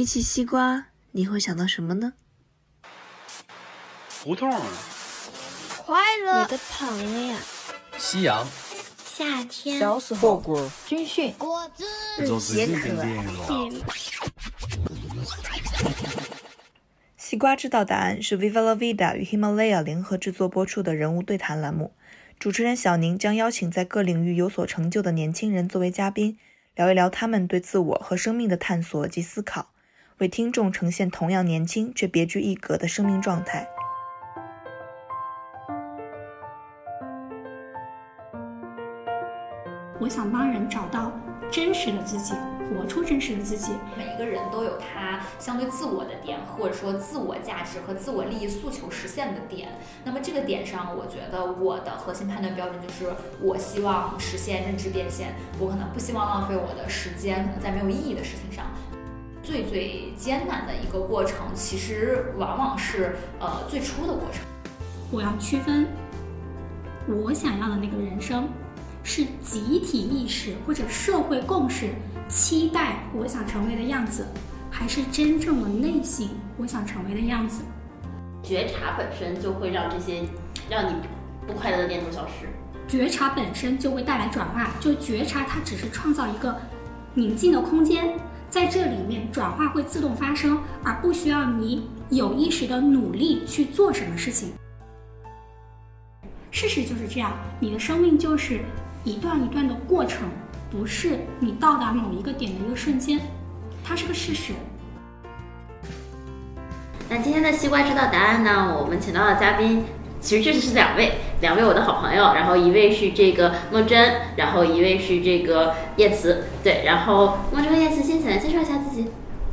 提起西瓜，你会想到什么呢？胡同。快乐。你的朋友呀。夕阳。夏天。小时候。火锅。军训。果子。解渴。西瓜知道答案是 Viva La Vida 与 Himalaya 联合制作播出的人物对谈栏目。主持人小宁将邀请在各领域有所成就的年轻人作为嘉宾，聊一聊他们对自我和生命的探索及思考，为听众呈现同样年轻却别具一格的生命状态。我想帮人找到真实的自己。活出真实的自己。每一个人都有他相对自我的点，或者说自我价值和自我利益诉求实现的点。那么这个点上，我觉得我的核心判断标准就是，我希望实现认知变现。我可能不希望浪费我的时间，可能在没有意义的事情上。最最艰难的一个过程，其实往往是呃最初的过程。我要区分我想要的那个人生，是集体意识或者社会共识。期待我想成为的样子，还是真正的内心我想成为的样子？觉察本身就会让这些让你不快乐的念头消失。觉察本身就会带来转化，就觉察它只是创造一个宁静的空间，在这里面转化会自动发生，而不需要你有意识的努力去做什么事情。事实就是这样，你的生命就是一段一段的过程。不是你到达某一个点的一个瞬间，它是个事实。那今天的西瓜知道答案呢？我们请到的嘉宾其实这就是两位，两位我的好朋友，然后一位是这个梦真，然后一位是这个叶慈。对，然后梦真和叶慈先简单介绍一下自己。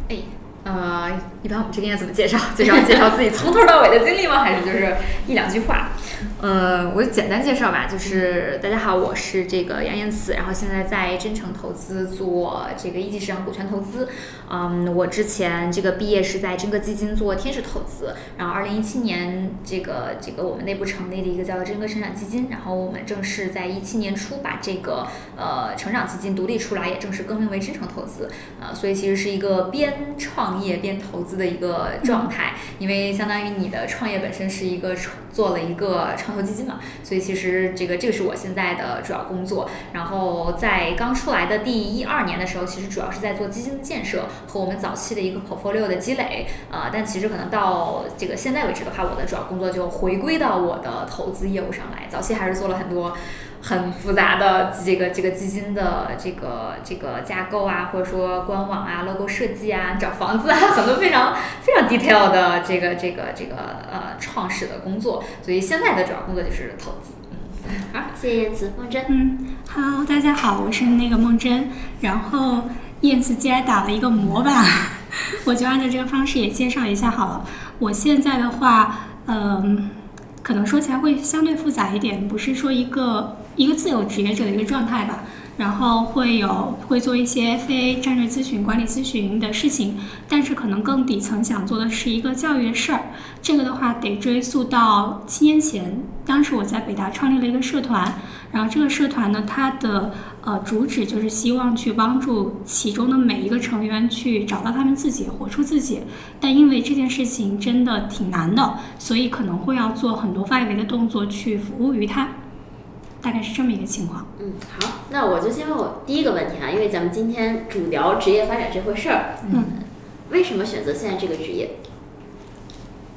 哎，呃，一般我们这边怎么介绍？介绍介绍自己从头到尾的经历吗？还是就是一两句话？呃，我简单介绍吧，就是大家好，我是这个杨艳慈，然后现在在真诚投资做这个一级市场股权投资。嗯，我之前这个毕业是在真格基金做天使投资，然后二零一七年这个这个我们内部成立了一个叫真格成长基金，然后我们正式在一七年初把这个呃成长基金独立出来，也正式更名为真诚投资。呃，所以其实是一个边创业边投资的一个状态，因为相当于你的创业本身是一个做了一个创投基金嘛，所以其实这个这个是我现在的主要工作。然后在刚出来的第一二年的时候，其实主要是在做基金的建设。和我们早期的一个 portfolio 的积累，啊，但其实可能到这个现在为止的话，我的主要工作就回归到我的投资业务上来。早期还是做了很多很复杂的这个这个基金的这个这个架构啊，或者说官网啊、logo 设计啊、找房子啊，很多非常非常 detail 的这个这个这个呃创始的工作。所以现在的主要工作就是投资。嗯，好，谢谢子梦真。嗯，Hello，大家好，我是那个梦真，然后。燕子既然打了一个模板，我就按照这个方式也介绍一下好了。我现在的话，嗯，可能说起来会相对复杂一点，不是说一个一个自由职业者的一个状态吧。然后会有会做一些非战略咨询、管理咨询的事情，但是可能更底层想做的是一个教育的事儿。这个的话得追溯到七年前，当时我在北大创立了一个社团，然后这个社团呢，它的呃主旨就是希望去帮助其中的每一个成员去找到他们自己，活出自己。但因为这件事情真的挺难的，所以可能会要做很多外围的动作去服务于他。大概是这么一个情况。嗯，好，那我就先问我第一个问题啊，因为咱们今天主聊职业发展这回事儿。嗯，为什么选择现在这个职业？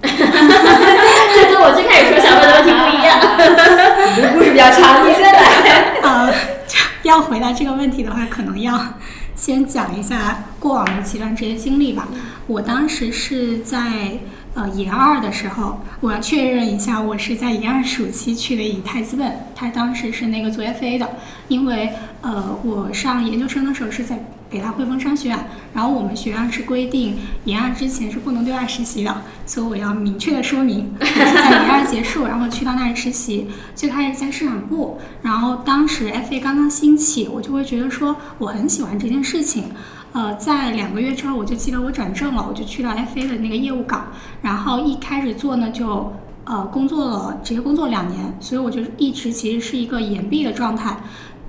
这跟我最开始说想问的问题不一样。你的故事比较长，你先来。啊，要回答这个问题的话，可能要先讲一下过往的几段职业经历吧。我当时是在。呃，研二的时候，我要确认一下，我是在研二暑期去的以太资本，他当时是那个做 FA 的，因为呃，我上研究生的时候是在北大汇丰商学院，然后我们学院是规定研二之前是不能对外实习的，所以我要明确的说明，我是在研二结束，然后去到那里实习，最开始在市场部，然后当时 FA 刚刚兴起，我就会觉得说我很喜欢这件事情。呃，在两个月之后，我就记得我转正了，我就去了 FA 的那个业务岗，然后一开始做呢，就呃工作了，直接工作两年，所以我就一直其实是一个延毕的状态。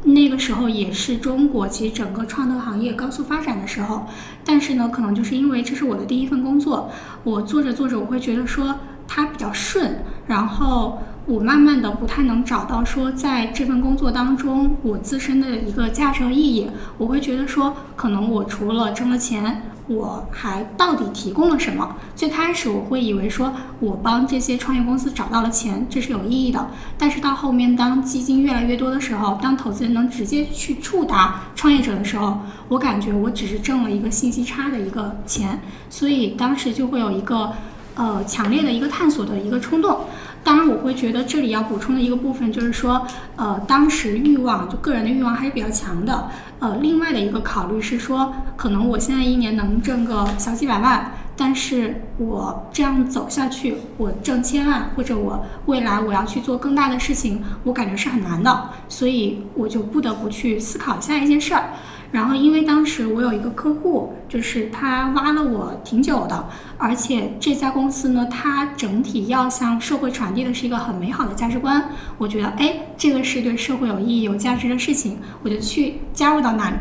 那个时候也是中国其实整个创投行业高速发展的时候，但是呢，可能就是因为这是我的第一份工作，我做着做着我会觉得说它比较顺，然后我慢慢的不太能找到说在这份工作当中我自身的一个价值和意义，我会觉得说可能我除了挣了钱。我还到底提供了什么？最开始我会以为说，我帮这些创业公司找到了钱，这是有意义的。但是到后面，当基金越来越多的时候，当投资人能直接去触达创业者的时候，我感觉我只是挣了一个信息差的一个钱。所以当时就会有一个，呃，强烈的一个探索的一个冲动。当然，我会觉得这里要补充的一个部分就是说，呃，当时欲望就个人的欲望还是比较强的。呃，另外的一个考虑是说，可能我现在一年能挣个小几百万，但是我这样走下去，我挣千万，或者我未来我要去做更大的事情，我感觉是很难的，所以我就不得不去思考下一件事儿。然后，因为当时我有一个客户，就是他挖了我挺久的，而且这家公司呢，它整体要向社会传递的是一个很美好的价值观。我觉得，哎，这个是对社会有意义、有价值的事情，我就去加入到那里。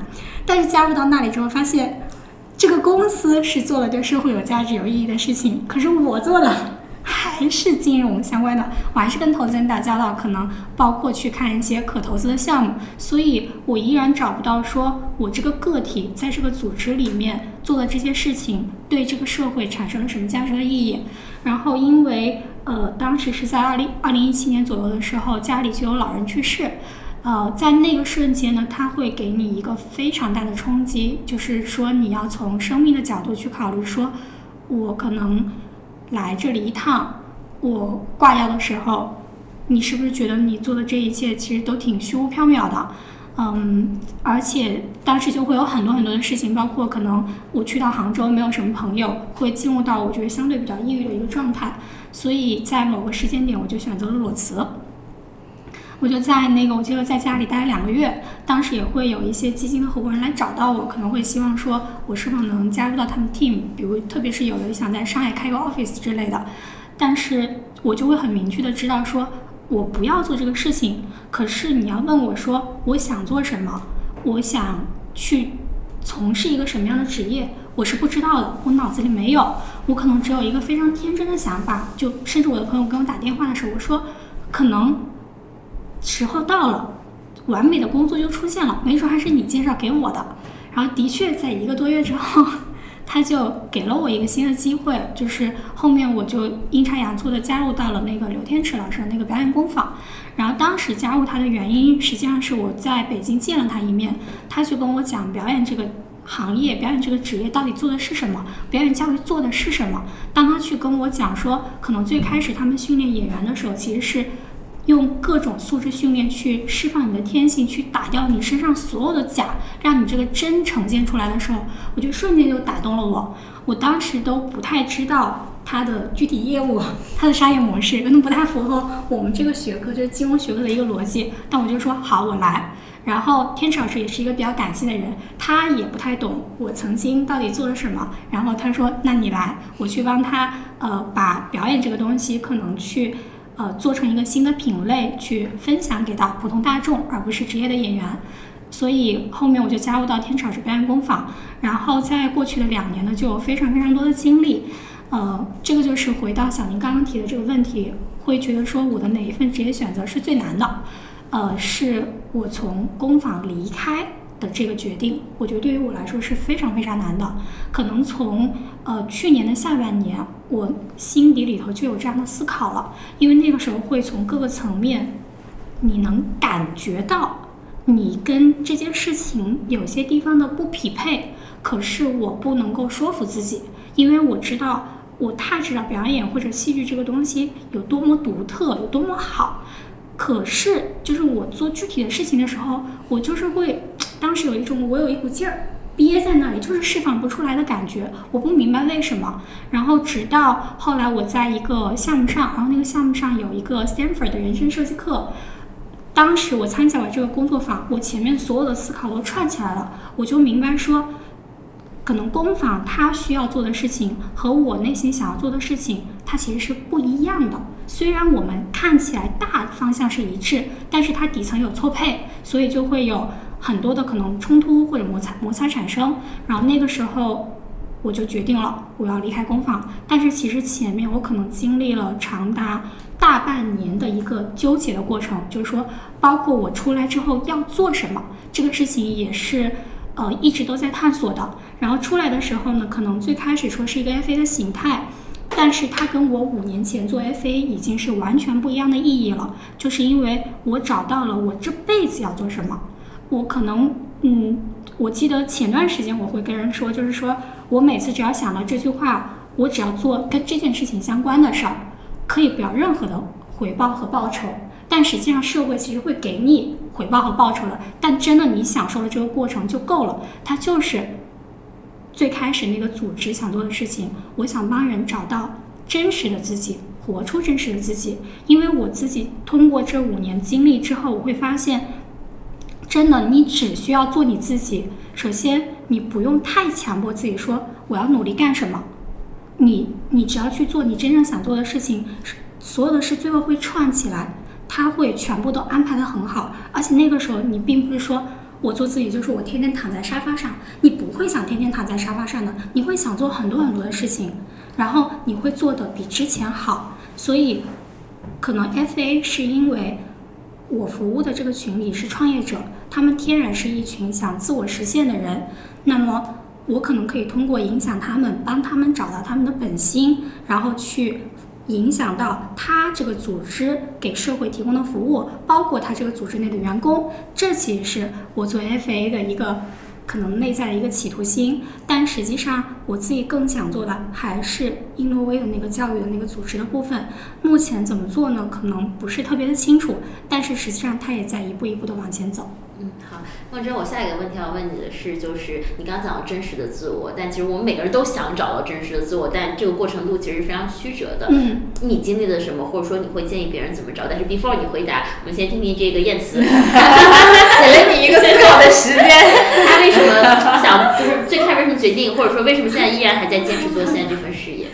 但是加入到那里之后，发现这个公司是做了对社会有价值、有意义的事情，可是我做的。还是金融相关的，我还是跟投资人打交道，可能包括去看一些可投资的项目，所以我依然找不到说我这个个体在这个组织里面做的这些事情对这个社会产生了什么价值和意义。然后因为呃当时是在二零二零一七年左右的时候，家里就有老人去世，呃在那个瞬间呢，他会给你一个非常大的冲击，就是说你要从生命的角度去考虑，说我可能。来这里一趟，我挂掉的时候，你是不是觉得你做的这一切其实都挺虚无缥缈的？嗯，而且当时就会有很多很多的事情，包括可能我去到杭州没有什么朋友，会进入到我觉得相对比较抑郁的一个状态，所以在某个时间点我就选择了裸辞。我就在那个，我记得在家里待了两个月，当时也会有一些基金的合伙人来找到我，可能会希望说我是否能加入到他们 team，比如特别是有的想在上海开个 office 之类的，但是我就会很明确的知道说我不要做这个事情。可是你要问我说我想做什么，我想去从事一个什么样的职业，我是不知道的，我脑子里没有，我可能只有一个非常天真的想法，就甚至我的朋友跟我打电话的时候，我说可能。时候到了，完美的工作就出现了，没准还是你介绍给我的。然后的确，在一个多月之后，他就给了我一个新的机会，就是后面我就阴差阳错的加入到了那个刘天池老师的那个表演工坊。然后当时加入他的原因，实际上是我在北京见了他一面，他就跟我讲表演这个行业、表演这个职业到底做的是什么，表演教育做的是什么。当他去跟我讲说，可能最开始他们训练演员的时候，其实是。用各种素质训练去释放你的天性，去打掉你身上所有的假，让你这个真呈现出来的时候，我就瞬间就打动了我。我当时都不太知道它的具体业务，它的商业模式可能不太符合我们这个学科，就是金融学科的一个逻辑。但我就说好，我来。然后天池老师也是一个比较感性的人，他也不太懂我曾经到底做了什么。然后他说：“那你来，我去帮他，呃，把表演这个东西可能去。”呃，做成一个新的品类去分享给到普通大众，而不是职业的演员。所以后面我就加入到天朝师表演工坊，然后在过去的两年呢，就有非常非常多的经历。呃，这个就是回到小宁刚刚提的这个问题，会觉得说我的哪一份职业选择是最难的？呃，是我从工坊离开。的这个决定，我觉得对于我来说是非常非常难的。可能从呃去年的下半年，我心底里头就有这样的思考了，因为那个时候会从各个层面，你能感觉到你跟这件事情有些地方的不匹配，可是我不能够说服自己，因为我知道我太知道表演或者戏剧这个东西有多么独特，有多么好。可是，就是我做具体的事情的时候，我就是会，当时有一种我有一股劲儿憋在那里，就是释放不出来的感觉。我不明白为什么。然后直到后来我在一个项目上，然后那个项目上有一个 Stanford 的人生设计课，当时我参加了这个工作坊，我前面所有的思考都串起来了，我就明白说，可能工坊它需要做的事情和我内心想要做的事情，它其实是不一样的。虽然我们看起来大方向是一致，但是它底层有错配，所以就会有很多的可能冲突或者摩擦摩擦产生。然后那个时候我就决定了我要离开工坊，但是其实前面我可能经历了长达大半年的一个纠结的过程，就是说，包括我出来之后要做什么，这个事情也是呃一直都在探索的。然后出来的时候呢，可能最开始说是一个 FA 的形态。但是它跟我五年前做 FA 已经是完全不一样的意义了，就是因为我找到了我这辈子要做什么。我可能，嗯，我记得前段时间我会跟人说，就是说我每次只要想到这句话，我只要做跟这件事情相关的事儿，可以不要任何的回报和报酬。但实际上社会其实会给你回报和报酬的，但真的你享受了这个过程就够了。它就是。最开始那个组织想做的事情，我想帮人找到真实的自己，活出真实的自己。因为我自己通过这五年经历之后，我会发现，真的，你只需要做你自己。首先，你不用太强迫自己说我要努力干什么，你你只要去做你真正想做的事情，所有的事最后会串起来，他会全部都安排的很好。而且那个时候，你并不是说。我做自己就是我天天躺在沙发上，你不会想天天躺在沙发上的，你会想做很多很多的事情，然后你会做的比之前好。所以，可能 FA 是因为我服务的这个群里是创业者，他们天然是一群想自我实现的人，那么我可能可以通过影响他们，帮他们找到他们的本心，然后去。影响到他这个组织给社会提供的服务，包括他这个组织内的员工，这其实是我做 FA 的一个可能内在的一个企图心。但实际上，我自己更想做的还是英诺威的那个教育的那个组织的部分。目前怎么做呢？可能不是特别的清楚，但是实际上它也在一步一步的往前走。嗯，好，孟真，我下一个问题要问你的是，就是你刚刚讲到真实的自我，但其实我们每个人都想找到真实的自我，但这个过程路其实是非常曲折的。嗯，你经历了什么，或者说你会建议别人怎么找？但是 before 你回答，我们先听听这个燕慈，给了你一个思考的时间，他为什么 想，就是最开始为什么决定，或者说为什么现在依然还在坚持做现在这份事业？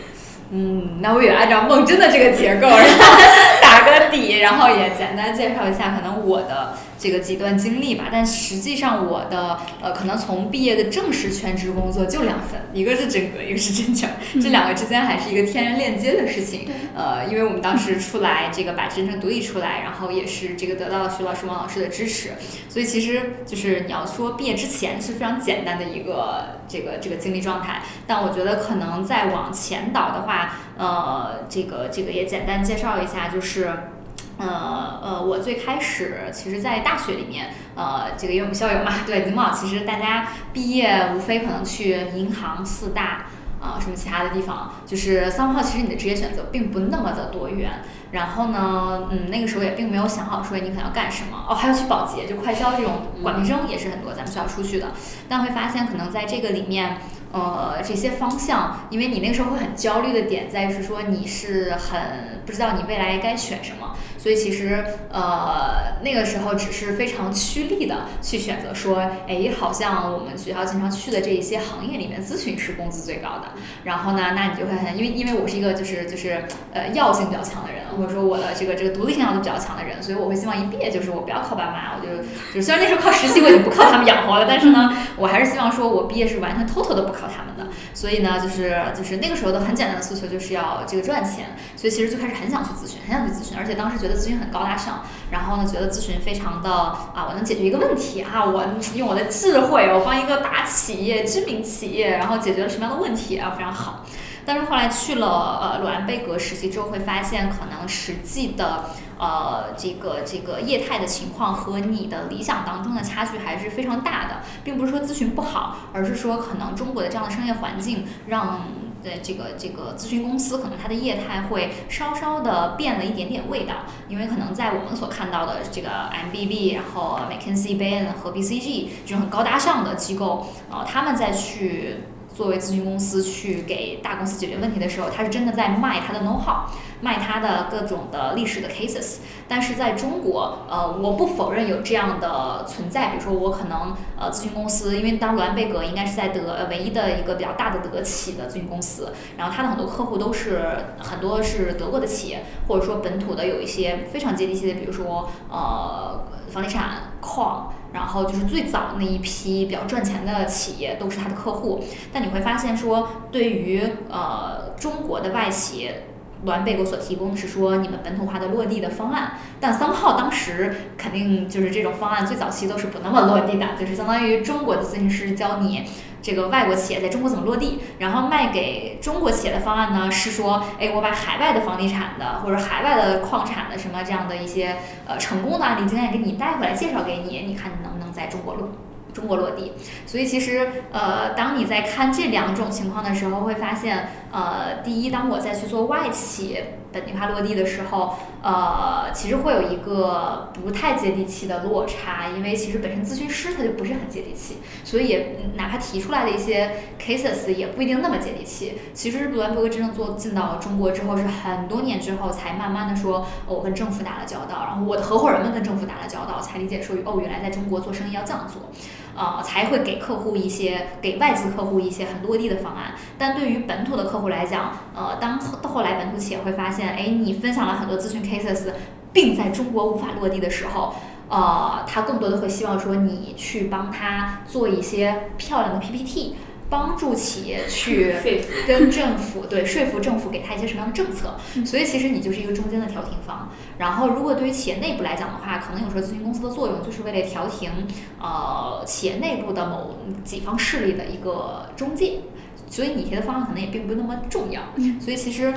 嗯，那我也按照梦真的这个结构，然后 打个底，然后也简单介绍一下可能我的。这个几段经历吧，但实际上我的呃，可能从毕业的正式全职工作就两份，一个是真格，一个是真诚，这两个之间还是一个天然链接的事情。呃，因为我们当时出来，这个把真诚独立出来，然后也是这个得到了徐老师、王老师的支持，所以其实就是你要说毕业之前是非常简单的一个这个这个经历状态，但我觉得可能再往前倒的话，呃，这个这个也简单介绍一下，就是。呃呃，我最开始其实，在大学里面，呃，这个因为我们校友嘛，对，子茂，其实大家毕业无非可能去银行、四大啊，什么其他的地方，就是三炮，其实你的职业选择并不那么的多元。然后呢，嗯，那个时候也并没有想好说你可能要干什么哦，还要去保洁，就快销这种管培生也是很多咱们需要出去的。但会发现，可能在这个里面，呃，这些方向，因为你那个时候会很焦虑的点在于是说你是很不知道你未来该选什么。所以其实，呃，那个时候只是非常趋利的去选择说，哎，好像我们学校经常去的这一些行业里面，咨询师工资最高的。然后呢，那你就会很，因为因为我是一个就是就是呃药性比较强的人，或者说我的这个这个独立性要求比较强的人，所以我会希望一毕业就是我不要靠爸妈，我就就虽然那时候靠实习我已经不靠他们养活了，但是呢，我还是希望说我毕业是完全 total 的不靠他们的。所以呢，就是就是那个时候的很简单的诉求就是要这个赚钱。所以其实最开始很想去咨询，很想去咨询，而且当时觉得。咨询很高大上，然后呢，觉得咨询非常的啊，我能解决一个问题啊，我用我的智慧，我帮一个大企业、知名企业，然后解决了什么样的问题啊，非常好。但是后来去了呃鲁安贝格实习之后，会发现可能实际的呃这个这个业态的情况和你的理想当中的差距还是非常大的，并不是说咨询不好，而是说可能中国的这样的商业环境让。对这个这个咨询公司，可能它的业态会稍稍的变了一点点味道，因为可能在我们所看到的这个 MBB，然后 McKinsey、Bain 和 BCG 这种很高大上的机构，呃，他们再去作为咨询公司去给大公司解决问题的时候，他是真的在卖他的 know how，卖他的各种的历史的 cases。但是在中国，呃，我不否认有这样的存在。比如说，我可能呃咨询公司，因为当罗兰贝格应该是在德呃唯一的一个比较大的德企的咨询公司，然后他的很多客户都是很多是德国的企业，或者说本土的有一些非常接地气的，比如说呃房地产、矿，然后就是最早那一批比较赚钱的企业都是他的客户。但你会发现说，对于呃中国的外企。栾贝给所提供的是说你们本土化的落地的方案，但三号当时肯定就是这种方案最早期都是不那么落地的，就是相当于中国的咨询师教你这个外国企业在中国怎么落地，然后卖给中国企业的方案呢是说，哎，我把海外的房地产的或者海外的矿产的什么这样的一些呃成功的案例经验给你带回来介绍给你，你看你能不能在中国落。中国落地，所以其实，呃，当你在看这两种情况的时候，会发现，呃，第一，当我再去做外企本地化落地的时候，呃，其实会有一个不太接地气的落差，因为其实本身咨询师他就不是很接地气，所以哪怕提出来的一些 cases 也不一定那么接地气。其实罗兰伯格真正做进到中国之后，是很多年之后才慢慢的说，我跟政府打了交道，然后我的合伙人们跟政府打了交道，才理解说，哦，原来在中国做生意要这样做。呃，才会给客户一些给外资客户一些很落地的方案。但对于本土的客户来讲，呃，当后来本土企业会发现，哎，你分享了很多咨询 cases，并在中国无法落地的时候，呃，他更多的会希望说你去帮他做一些漂亮的 PPT。帮助企业去 跟政府对说服政府给他一些什么样的政策，所以其实你就是一个中间的调停方。然后，如果对于企业内部来讲的话，可能有时候咨询公司的作用就是为了调停呃企业内部的某几方势力的一个中介。所以你提的方案可能也并不那么重要。所以其实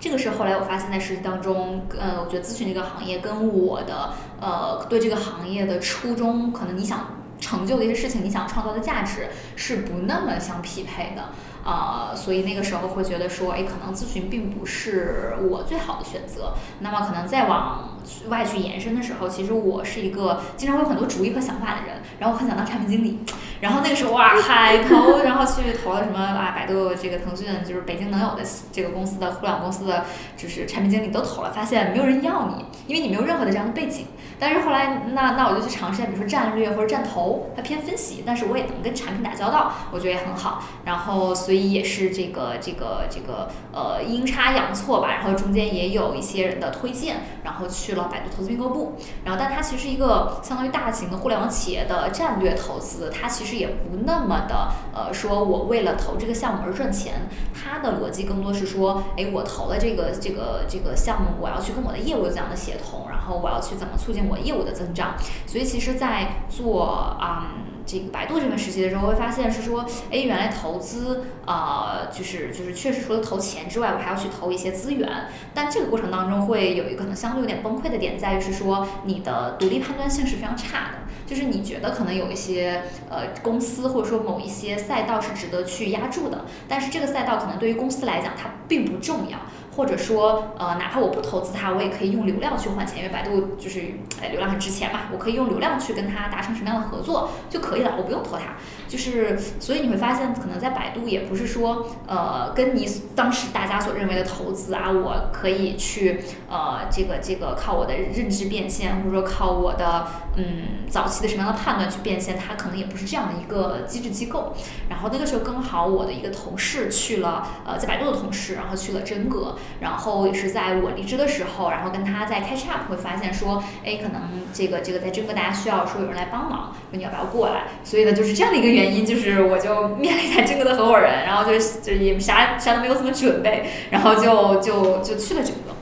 这个是后来我发现，在实习当中，呃，我觉得咨询这个行业跟我的呃对这个行业的初衷，可能你想。成就的一些事情，你想创造的价值是不那么相匹配的啊，所以那个时候会觉得说，哎，可能咨询并不是我最好的选择。那么可能再往外去延伸的时候，其实我是一个经常会有很多主意和想法的人，然后我很想当产品经理。然后那个时候哇，海投，然后去投了什么啊，百度、这个腾讯，就是北京能有的这个公司的互联网公司的，就是产品经理都投了，发现没有人要你，因为你没有任何的这样的背景。但是后来，那那我就去尝试一下，比如说战略或者战投，它偏分析，但是我也能跟产品打交道，我觉得也很好。然后，所以也是这个这个这个呃阴差阳错吧，然后中间也有一些人的推荐，然后去百度投资并购部。然后，但它其实一个相当于大型的互联网企业的战略投资，它其实也不那么的呃说我为了投这个项目而赚钱，它的逻辑更多是说，哎，我投了这个这个这个项目，我要去跟我的业务怎样的协同，然后我要去怎么促进。我业务的增长，所以其实，在做啊这个百度这份实习的时候，会发现是说，哎，原来投资啊，就是就是确实除了投钱之外，我还要去投一些资源。但这个过程当中，会有一个可能相对有点崩溃的点，在于是说，你的独立判断性是非常差的。就是你觉得可能有一些呃公司或者说某一些赛道是值得去压住的，但是这个赛道可能对于公司来讲它并不重要。或者说，呃，哪怕我不投资它，我也可以用流量去换钱，因为百度就是，哎，流量很值钱嘛，我可以用流量去跟它达成什么样的合作就可以了，我不用投它。就是，所以你会发现，可能在百度也不是说，呃，跟你当时大家所认为的投资啊，我可以去，呃，这个这个靠我的认知变现，或者说靠我的，嗯，早期的什么样的判断去变现，它可能也不是这样的一个机制机构。然后那个时候刚好我的一个同事去了，呃，在百度的同事，然后去了真格，然后也是在我离职的时候，然后跟他在 catch up 会发现说，哎，可能这个这个在真格大家需要说有人来帮忙，说你要不要过来？所以呢，就是这样的一个。原因就是，我就面了一下真格的合伙人，然后就就也啥啥都没有怎么准备，然后就就就去了真格。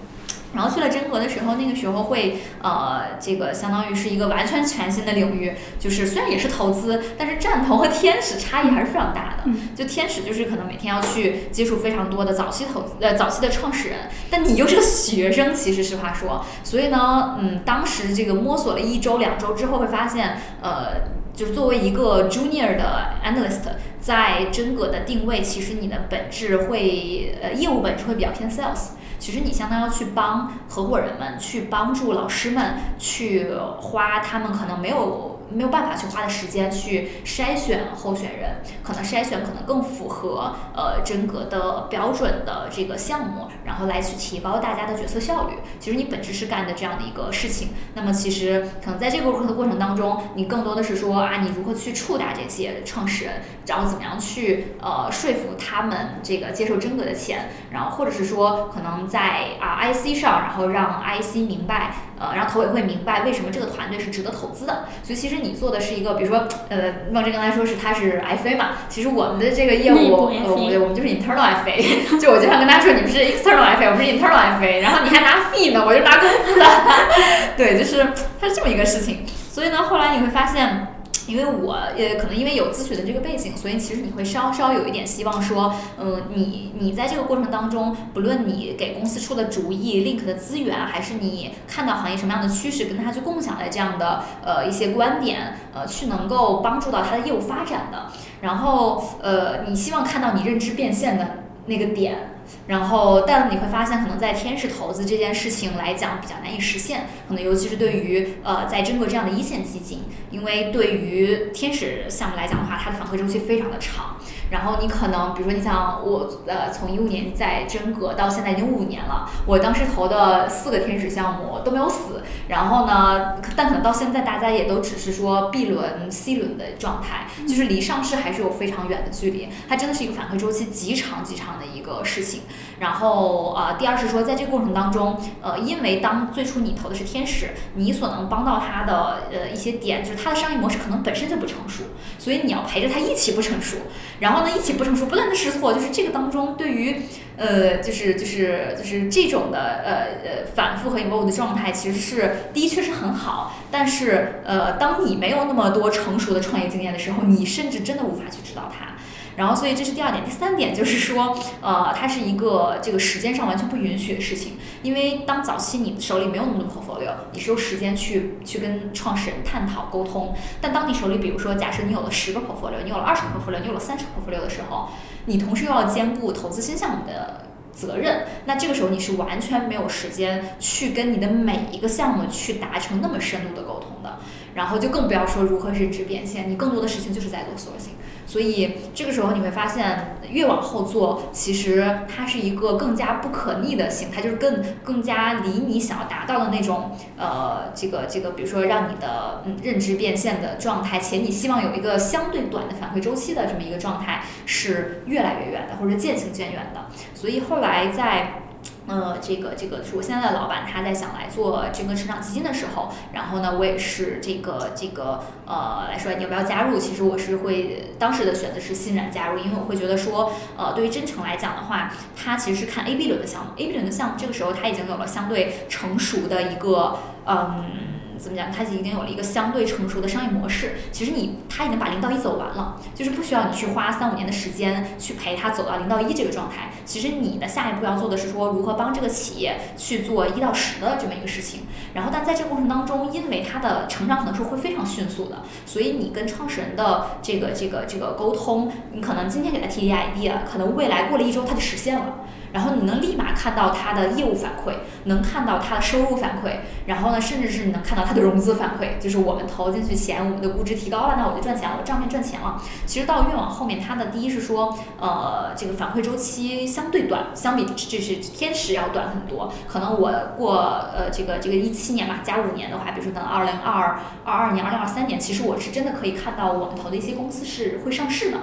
然后去了真格的时候，那个时候会呃，这个相当于是一个完全全新的领域，就是虽然也是投资，但是战投和天使差异还是非常大的。就天使就是可能每天要去接触非常多的早期投资呃早期的创始人，但你又是个学生，其实实话说，所以呢，嗯，当时这个摸索了一周两周之后，会发现呃。就是作为一个 junior 的 analyst，在真格的定位，其实你的本质会，呃，业务本质会比较偏 sales。其实你相当要去帮合伙人们，去帮助老师们，去花他们可能没有。没有办法去花的时间去筛选候选人，可能筛选可能更符合呃真格的标准的这个项目，然后来去提高大家的决策效率。其实你本质是干的这样的一个事情。那么其实可能在这个过程的过程当中，你更多的是说啊，你如何去触达这些创始人，然后怎么样去呃说服他们这个接受真格的钱，然后或者是说可能在啊 IC 上，然后让 IC 明白。呃，然后投委会明白为什么这个团队是值得投资的。所以其实你做的是一个，比如说，呃，孟真刚才说是他是 FA 嘛，其实我们的这个业务，呃，对，我们就是 internal FA。就我经常跟大家说，你们是 external FA，我们是 internal FA，然后你还拿 fee 呢，我就拿工资的。对，就是它是这么一个事情。所以呢，后来你会发现。因为我也可能因为有咨询的这个背景，所以其实你会稍稍有一点希望说，嗯，你你在这个过程当中，不论你给公司出的主意、link 的资源，还是你看到行业什么样的趋势，跟他去共享的这样的呃一些观点，呃，去能够帮助到他的业务发展的。然后呃，你希望看到你认知变现的那个点。然后，但你会发现，可能在天使投资这件事情来讲比较难以实现，可能尤其是对于呃在中国这样的一线基金，因为对于天使项目来讲的话，它的反馈周期非常的长。然后你可能，比如说你像我，呃，从一五年在真格到现在已经五年了，我当时投的四个天使项目都没有死。然后呢，但可能到现在大家也都只是说 B 轮、C 轮的状态，就是离上市还是有非常远的距离。它真的是一个反馈周期极长极长的一个事情。然后呃，第二是说，在这个过程当中，呃，因为当最初你投的是天使，你所能帮到他的呃一些点，就是他的商业模式可能本身就不成熟，所以你要陪着他一起不成熟。然后呢，一起不成熟，不断的试错，就是这个当中对于呃，就是就是就是这种的呃呃反复和 involve 的状态，其实是第一确实很好，但是呃，当你没有那么多成熟的创业经验的时候，你甚至真的无法去指导他。然后，所以这是第二点。第三点就是说，呃，它是一个这个时间上完全不允许的事情。因为当早期你手里没有那么多 portfolio，你是有时间去去跟创始人探讨沟通。但当你手里，比如说，假设你有了十个 portfolio，你有了二十个 portfolio，你有了三十个 portfolio 的时候，你同时又要兼顾投资新项目的责任，那这个时候你是完全没有时间去跟你的每一个项目去达成那么深度的沟通的。然后就更不要说如何认知变现，你更多的事情就是在做 sourcing。所以这个时候你会发现，越往后做，其实它是一个更加不可逆的形态，就是更更加离你想要达到的那种呃，这个这个，比如说让你的嗯认知变现的状态，且你希望有一个相对短的反馈周期的这么一个状态，是越来越远的，或者渐行渐远的。所以后来在。呃，这个这个是我现在的老板，他在想来做这个成长基金的时候，然后呢，我也是这个这个呃来说你要不要加入？其实我是会当时的选择是欣然加入，因为我会觉得说，呃，对于真诚来讲的话，他其实是看 A B 轮的项目，A B 轮的项目这个时候他已经有了相对成熟的一个嗯。怎么讲？它已经有了一个相对成熟的商业模式。其实你他已经把零到一走完了，就是不需要你去花三五年的时间去陪他走到零到一这个状态。其实你的下一步要做的是说，如何帮这个企业去做一到十的这么一个事情。然后，但在这个过程当中，因为它的成长可能是会非常迅速的，所以你跟创始人的这个这个这个沟通，你可能今天给他提 idea，可能未来过了一周他就实现了。然后你能立马看到他的业务反馈，能看到他的收入反馈，然后呢，甚至是你能看到他的融资反馈，就是我们投进去钱，我们的估值提高了，那我就赚钱了，我账面赚钱了。其实到越往后面，它的第一是说，呃，这个反馈周期相对短，相比就是天使要短很多。可能我过呃这个这个一七年吧，加五年的话，比如说等二零二二二年、二零二三年，其实我是真的可以看到我们投的一些公司是会上市的，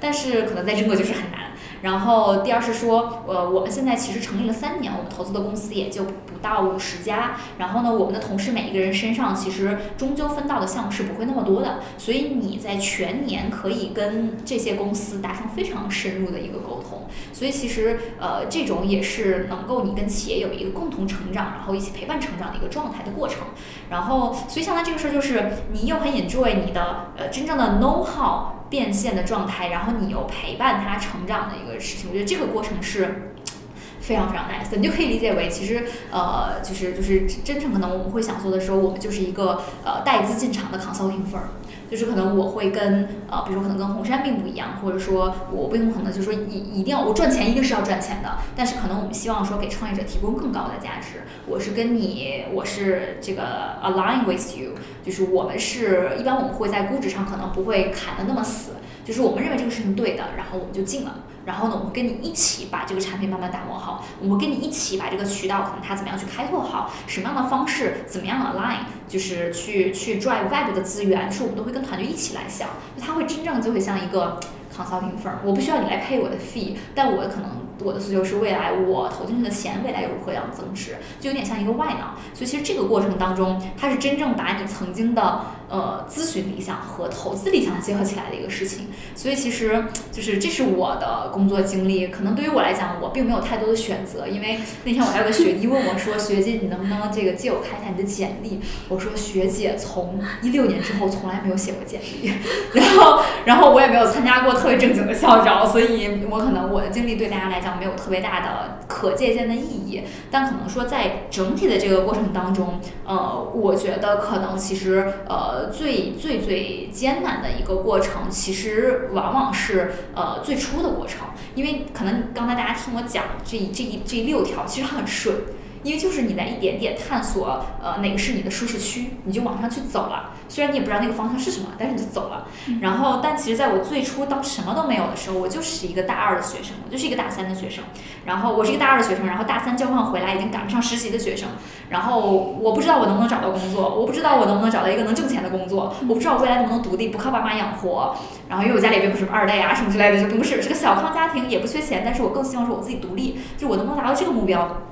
但是可能在中国就是很难。然后第二是说，呃，我们现在其实成立了三年，我们投资的公司也就不到五十家。然后呢，我们的同事每一个人身上其实终究分到的项目是不会那么多的，所以你在全年可以跟这些公司达成非常深入的一个沟通。所以其实呃，这种也是能够你跟企业有一个共同成长，然后一起陪伴成长的一个状态的过程。然后，所以相当于这个事儿就是你又很 enjoy 你的呃真正的 know how。变现的状态，然后你又陪伴他成长的一个事情，我觉得这个过程是非常非常 nice 的。你就可以理解为，其实呃，就是就是真正可能我们会想做的时候，我们就是一个呃带资进场的 consulting firm。就是可能我会跟呃，比如说可能跟红杉并不一样，或者说我并不可能就是说一一定要我赚钱一定是要赚钱的，但是可能我们希望说给创业者提供更高的价值。我是跟你，我是这个 align with you，就是我们是一般我们会在估值上可能不会砍的那么死，就是我们认为这个事情对的，然后我们就进了。然后呢，我们跟你一起把这个产品慢慢打磨好，我们跟你一起把这个渠道可能它怎么样去开拓好，什么样的方式，怎么样 align，就是去去 drive 外部的资源，是我们都会跟团队一起来想，就它会真正就会像一个 consulting firm，我不需要你来 pay 我的 fee，但我可能我的诉求是未来我投进去的钱未来又如何样增值，就有点像一个外脑，所以其实这个过程当中，它是真正把你曾经的。呃，咨询理想和投资理想结合起来的一个事情，所以其实就是这是我的工作经历。可能对于我来讲，我并没有太多的选择，因为那天我还有个学弟问我说：“ 学姐，你能不能这个借我看一下你的简历？”我说：“学姐从一六年之后从来没有写过简历，然后然后我也没有参加过特别正经的校招，所以我可能我的经历对大家来讲没有特别大的可借鉴的意义。但可能说在整体的这个过程当中，呃，我觉得可能其实呃。”最最最艰难的一个过程，其实往往是呃最初的过程，因为可能刚才大家听我讲这这一这六条，其实很顺。因为就是你在一点点探索，呃，哪个是你的舒适区，你就往上去走了。虽然你也不知道那个方向是什么，但是你就走了。然后，但其实在我最初当什么都没有的时候，我就是一个大二的学生，我就是一个大三的学生。然后我是一个大二的学生，然后大三交换回来已经赶不上实习的学生。然后我不知道我能不能找到工作，我不知道我能不能找到一个能挣钱的工作，我不知道我未来能不能独立，不靠爸妈养活。然后因为我家里并不是二代啊什么之类的，就不是是个小康家庭，也不缺钱，但是我更希望说我自己独立，就我能不能达到这个目标。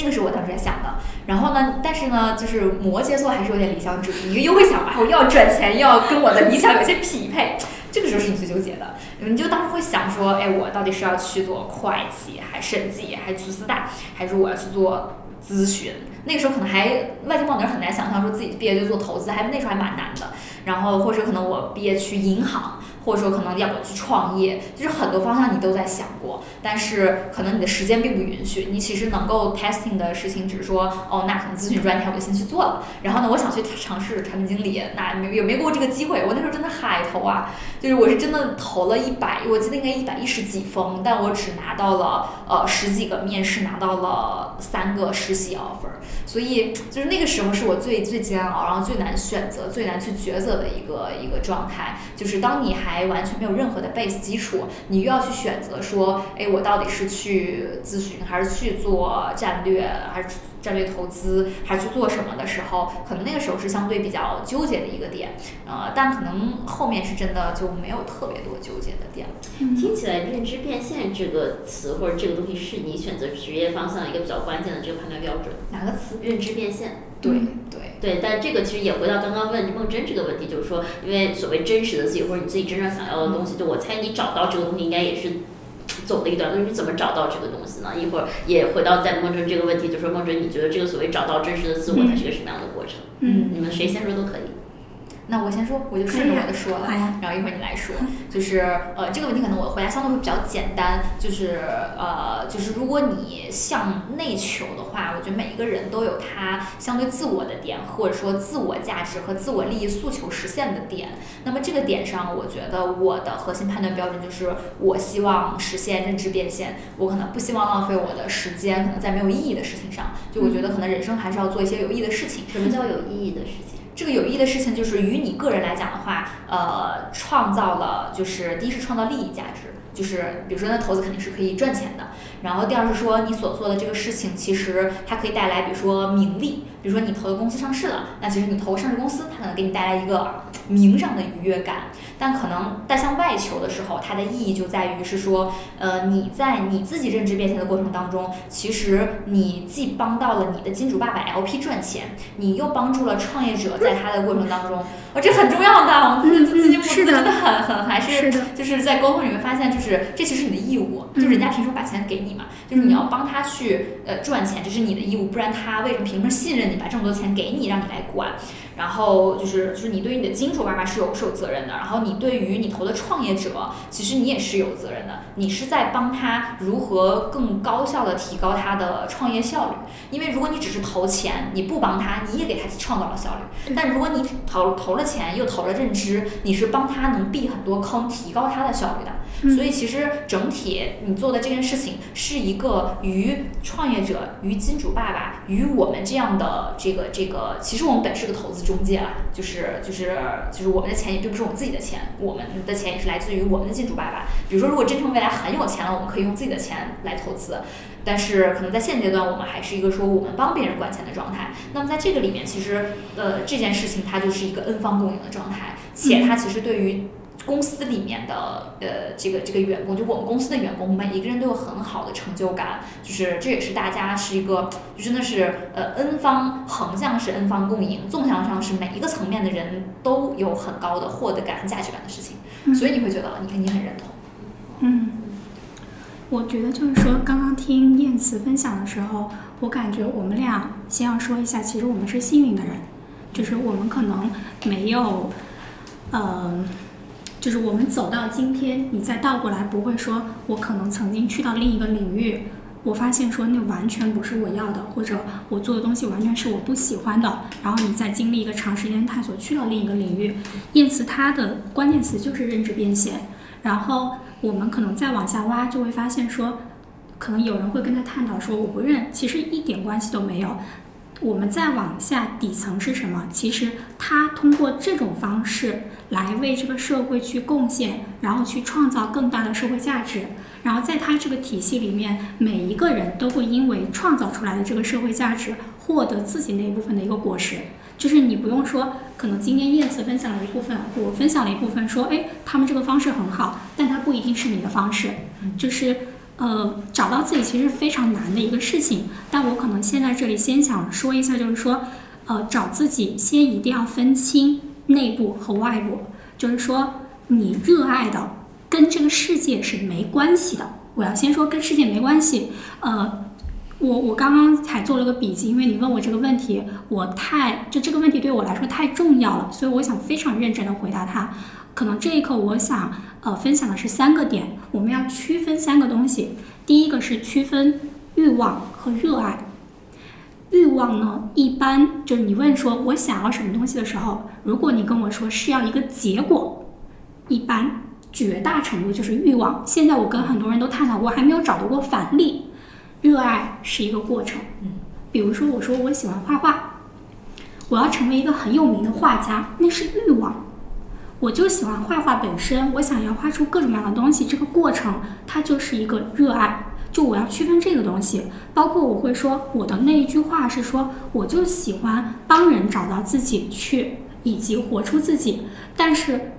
那个是我当时在想的，然后呢，但是呢，就是摩羯座还是有点理想主义，又会想啊，我又要赚钱，又要跟我的理想有些匹配，这个时候是你最纠结的，你就当时会想说，哎，我到底是要去做会计，还审计，还去四大，还是我要去做咨询？那个时候可能还外经贸的人很难想象说自己毕业就做投资，还那时候还蛮难的。然后或者可能我毕业去银行。或者说可能要不要去创业，就是很多方向你都在想过，但是可能你的时间并不允许。你其实能够 testing 的事情，只是说哦，那可能咨询专家我就先去做了。然后呢，我想去尝试产品经理，那没有没给我这个机会。我那时候真的海投啊，就是我是真的投了一百，我记得应该一百一十几封，但我只拿到了呃十几个面试，拿到了三个实习 offer。所以就是那个时候是我最最煎熬，然后最难选择、最难去抉择的一个一个状态。就是当你还完全没有任何的 base 基础，你又要去选择说，哎，我到底是去咨询，还是去做战略，还是战略投资，还去做什么的时候，可能那个时候是相对比较纠结的一个点，呃，但可能后面是真的就没有特别多纠结的点了。听起来认知变现这个词或者这个东西是你选择职业方向一个比较关键的这个判断标准。哪个词？认知变现。对对对，但这个其实也回到刚刚问梦真这个问题，就是说，因为所谓真实的自己或者你自己真正想要的东西，就我猜你找到这个东西应该也是走了一段路。你怎么找到这个东西呢？一会儿也回到在梦真这个问题，就是说梦真，你觉得这个所谓找到真实的自我，它是个什么样的过程？嗯，你们谁先说都可以。那我先说，我就顺着我的说了，然后一会儿你来说。就是呃，这个问题可能我回答相对会比较简单，就是呃，就是如果你向内求的话，我觉得每一个人都有他相对自我的点，或者说自我价值和自我利益诉求实现的点。那么这个点上，我觉得我的核心判断标准就是，我希望实现认知变现，我可能不希望浪费我的时间，可能在没有意义的事情上。就我觉得可能人生还是要做一些有意义的事情。什么叫有意义的事情？这个有意义的事情，就是于你个人来讲的话，呃，创造了，就是第一是创造利益价值，就是比如说那投资肯定是可以赚钱的。然后第二是说，你所做的这个事情，其实它可以带来，比如说名利，比如说你投的公司上市了，那其实你投上市公司，它可能给你带来一个名上的愉悦感。但可能带向外求的时候，它的意义就在于是说，呃，你在你自己认知变现的过程当中，其实你既帮到了你的金主爸爸 LP 赚钱，你又帮助了创业者在他的过程当中，哦，这很重要的，资金募资真的很很还是就是在沟通里面发现，就是这其实你的义务，就人家凭什么把钱给你嘛？就是你要帮他去呃赚钱，这是你的义务，不然他为什么凭什么信任你，把这么多钱给你，让你来管？然后就是就是你对于你的金主爸爸是有是有责任的，然后你对于你投的创业者，其实你也是有责任的，你是在帮他如何更高效的提高他的创业效率。因为如果你只是投钱，你不帮他，你也给他创造了效率。但如果你投投了了钱又投了认知，你是帮他能避很多坑，提高他的效率的。所以其实整体你做的这件事情是一个与创业者、与金主爸爸、与我们这样的这个这个，其实我们本是个投资中介啦，就是就是就是我们的钱也并不是我们自己的钱，我们的钱也是来自于我们的金主爸爸。比如说，如果真诚未来很有钱了，我们可以用自己的钱来投资。但是可能在现阶段，我们还是一个说我们帮别人管钱的状态。那么在这个里面，其实呃这件事情它就是一个 N 方共赢的状态，且它其实对于公司里面的呃这个这个员工，就我们公司的员工，每一个人都有很好的成就感，就是这也是大家是一个就真的是呃 N 方横向是 N 方共赢，纵向上是每一个层面的人都有很高的获得感、价值感的事情。所以你会觉得，你肯定很认同。嗯。我觉得就是说，刚刚听燕慈分享的时候，我感觉我们俩先要说一下，其实我们是幸运的人，就是我们可能没有，呃，就是我们走到今天，你再倒过来不会说，我可能曾经去到另一个领域，我发现说那完全不是我要的，或者我做的东西完全是我不喜欢的，然后你再经历一个长时间探索，去到另一个领域。燕慈他的关键词就是认知变现，然后。我们可能再往下挖，就会发现说，可能有人会跟他探讨说，我不认，其实一点关系都没有。我们再往下底层是什么？其实他通过这种方式来为这个社会去贡献，然后去创造更大的社会价值。然后在他这个体系里面，每一个人都会因为创造出来的这个社会价值，获得自己那一部分的一个果实。就是你不用说，可能今天叶子分享了一部分，我分享了一部分，说，哎，他们这个方式很好，但它不一定是你的方式。就是，呃，找到自己其实非常难的一个事情。但我可能现在这里先想说一下，就是说，呃，找自己先一定要分清内部和外部。就是说，你热爱的跟这个世界是没关系的。我要先说跟世界没关系，呃。我我刚刚还做了个笔记，因为你问我这个问题，我太就这个问题对我来说太重要了，所以我想非常认真的回答他。可能这一刻我想呃分享的是三个点，我们要区分三个东西。第一个是区分欲望和热爱。欲望呢，一般就是你问说我想要什么东西的时候，如果你跟我说是要一个结果，一般绝大程度就是欲望。现在我跟很多人都探讨过，还没有找到过反例。热爱是一个过程，嗯，比如说我说我喜欢画画，我要成为一个很有名的画家，那是欲望。我就喜欢画画本身，我想要画出各种各样的东西，这个过程它就是一个热爱。就我要区分这个东西，包括我会说我的那一句话是说，我就喜欢帮人找到自己去，以及活出自己，但是。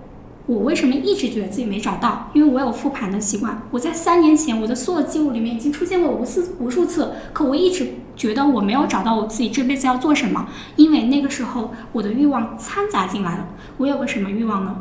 我为什么一直觉得自己没找到？因为我有复盘的习惯。我在三年前，我的所有记录里面已经出现过无数无数次，可我一直觉得我没有找到我自己这辈子要做什么。因为那个时候我的欲望掺杂进来了。我有个什么欲望呢？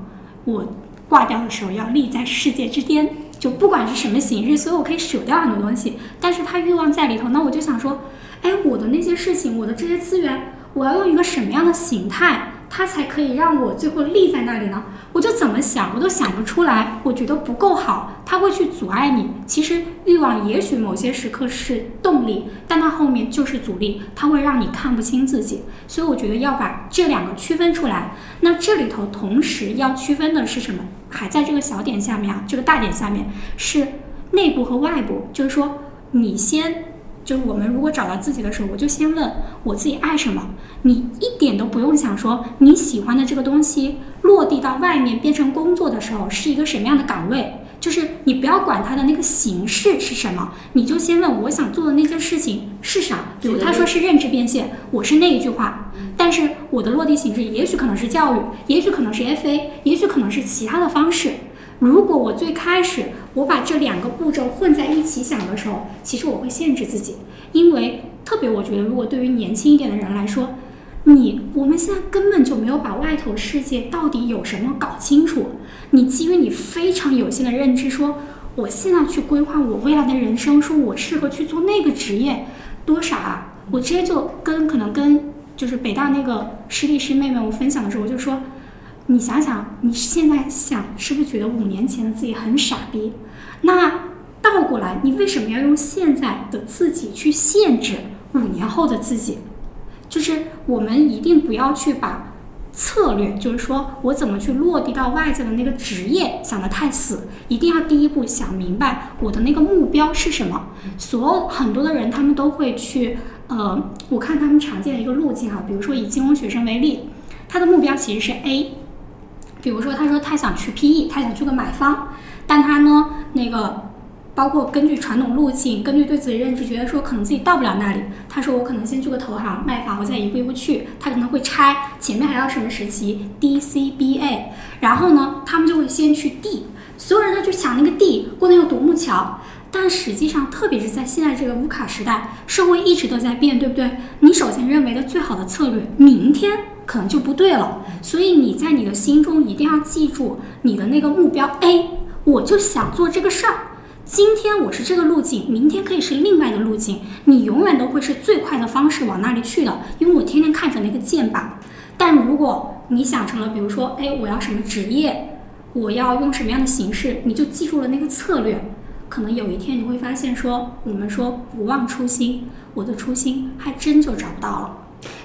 我挂掉的时候要立在世界之巅，就不管是什么形式，所以我可以舍掉很多东西。但是它欲望在里头，那我就想说，哎，我的那些事情，我的这些资源，我要用一个什么样的形态？它才可以让我最后立在那里呢？我就怎么想，我都想不出来。我觉得不够好，它会去阻碍你。其实欲望也许某些时刻是动力，但它后面就是阻力，它会让你看不清自己。所以我觉得要把这两个区分出来。那这里头同时要区分的是什么？还在这个小点下面啊，这个大点下面是内部和外部。就是说，你先。就是我们如果找到自己的时候，我就先问我自己爱什么。你一点都不用想说你喜欢的这个东西落地到外面变成工作的时候是一个什么样的岗位。就是你不要管它的那个形式是什么，你就先问我想做的那件事情是啥。比如他说是认知变现，我是那一句话。但是我的落地形式也许可能是教育，也许可能是 FA，也许可能是其他的方式。如果我最开始我把这两个步骤混在一起想的时候，其实我会限制自己，因为特别我觉得，如果对于年轻一点的人来说，你我们现在根本就没有把外头世界到底有什么搞清楚。你基于你非常有限的认知，说我现在去规划我未来的人生，说我适合去做那个职业，多傻啊！我直接就跟可能跟就是北大那个师弟师妹们我分享的时候，我就说。你想想，你现在想是不是觉得五年前的自己很傻逼？那倒过来，你为什么要用现在的自己去限制五年后的自己？就是我们一定不要去把。策略，就是说我怎么去落地到外在的那个职业想得太死，一定要第一步想明白我的那个目标是什么。所有很多的人他们都会去，呃，我看他们常见的一个路径哈，比如说以金融学生为例，他的目标其实是 A，比如说他说他想去 PE，他想去个买方，但他呢那个。包括根据传统路径，根据对自己认知，觉得说可能自己到不了那里。他说我可能先去个投行卖房，我再一步一步去。他可能会拆，前面还要什么时期 D C B A，然后呢，他们就会先去 D，所有人都去抢那个 D，过那个独木桥。但实际上，特别是在现在这个乌卡时代，社会一直都在变，对不对？你首先认为的最好的策略，明天可能就不对了。所以你在你的心中一定要记住你的那个目标 A，我就想做这个事儿。今天我是这个路径，明天可以是另外的路径。你永远都会是最快的方式往那里去的，因为我天天看着那个箭靶。但如果你想成了，比如说，哎，我要什么职业，我要用什么样的形式，你就记住了那个策略，可能有一天你会发现，说我们说不忘初心，我的初心还真就找不到了。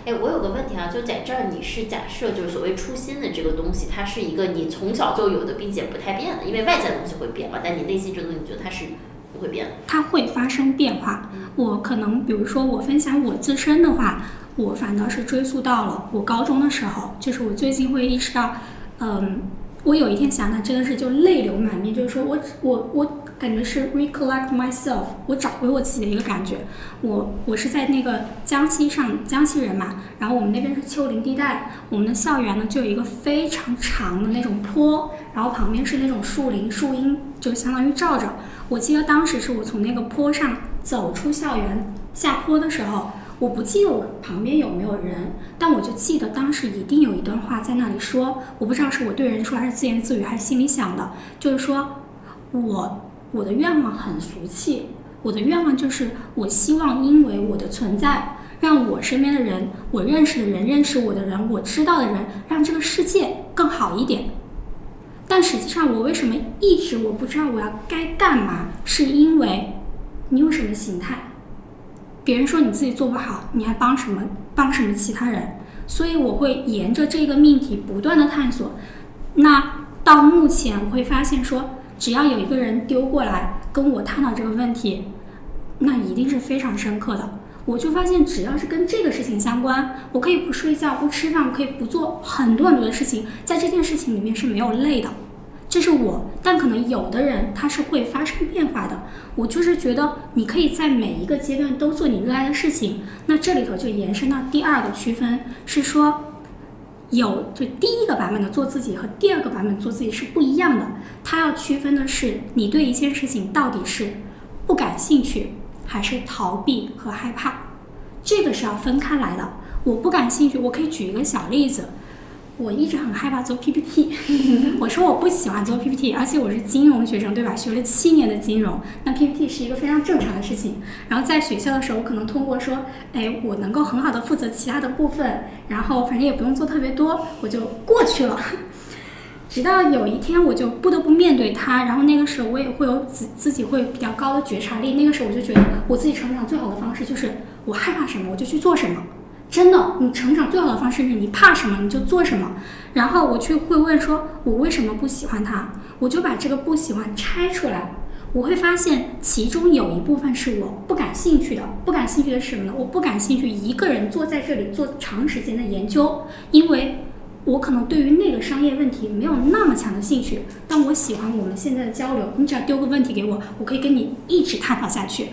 哎，我有个问题啊，就在这儿，你是假设就是所谓初心的这个东西，它是一个你从小就有的，并且不太变的，因为外在的东西会变嘛，但你内心这个东西，你觉得它是不会变的？它会发生变化。我可能比如说我分享我自身的话，我反倒是追溯到了我高中的时候，就是我最近会意识到，嗯，我有一天想的真的是就泪流满面，就是说我我我。感觉是 recollect myself，我找回我自己的一个感觉。我我是在那个江西上，江西人嘛，然后我们那边是丘陵地带，我们的校园呢就有一个非常长的那种坡，然后旁边是那种树林，树荫就相当于罩着。我记得当时是我从那个坡上走出校园下坡的时候，我不记得我旁边有没有人，但我就记得当时一定有一段话在那里说，我不知道是我对人说还是自言自语还是心里想的，就是说我。我的愿望很俗气，我的愿望就是，我希望因为我的存在，让我身边的人，我认识的人，认识我的人，我知道的人，让这个世界更好一点。但实际上，我为什么一直我不知道我要该干嘛？是因为你有什么心态？别人说你自己做不好，你还帮什么？帮什么其他人？所以我会沿着这个命题不断的探索。那到目前，我会发现说。只要有一个人丢过来跟我探讨这个问题，那一定是非常深刻的。我就发现，只要是跟这个事情相关，我可以不睡觉、不吃饭，我可以不做很多很多的事情，在这件事情里面是没有累的。这是我，但可能有的人他是会发生变化的。我就是觉得，你可以在每一个阶段都做你热爱的事情。那这里头就延伸到第二个区分，是说。有，就第一个版本的做自己和第二个版本做自己是不一样的。它要区分的是，你对一件事情到底是不感兴趣，还是逃避和害怕，这个是要分开来的。我不感兴趣，我可以举一个小例子。我一直很害怕做 PPT，我说我不喜欢做 PPT，而且我是金融学生，对吧？学了七年的金融，那 PPT 是一个非常正常的事情。然后在学校的时候，我可能通过说，哎，我能够很好的负责其他的部分，然后反正也不用做特别多，我就过去了。直到有一天，我就不得不面对它，然后那个时候我也会有自自己会比较高的觉察力。那个时候我就觉得，我自己成长最好的方式就是我害怕什么我就去做什么。真的，你成长最好的方式是你怕什么你就做什么。然后我去会问说，我为什么不喜欢他？我就把这个不喜欢拆出来，我会发现其中有一部分是我不感兴趣的。不感兴趣的是什么呢？我不感兴趣一个人坐在这里做长时间的研究，因为我可能对于那个商业问题没有那么强的兴趣。但我喜欢我们现在的交流，你只要丢个问题给我，我可以跟你一直探讨下去。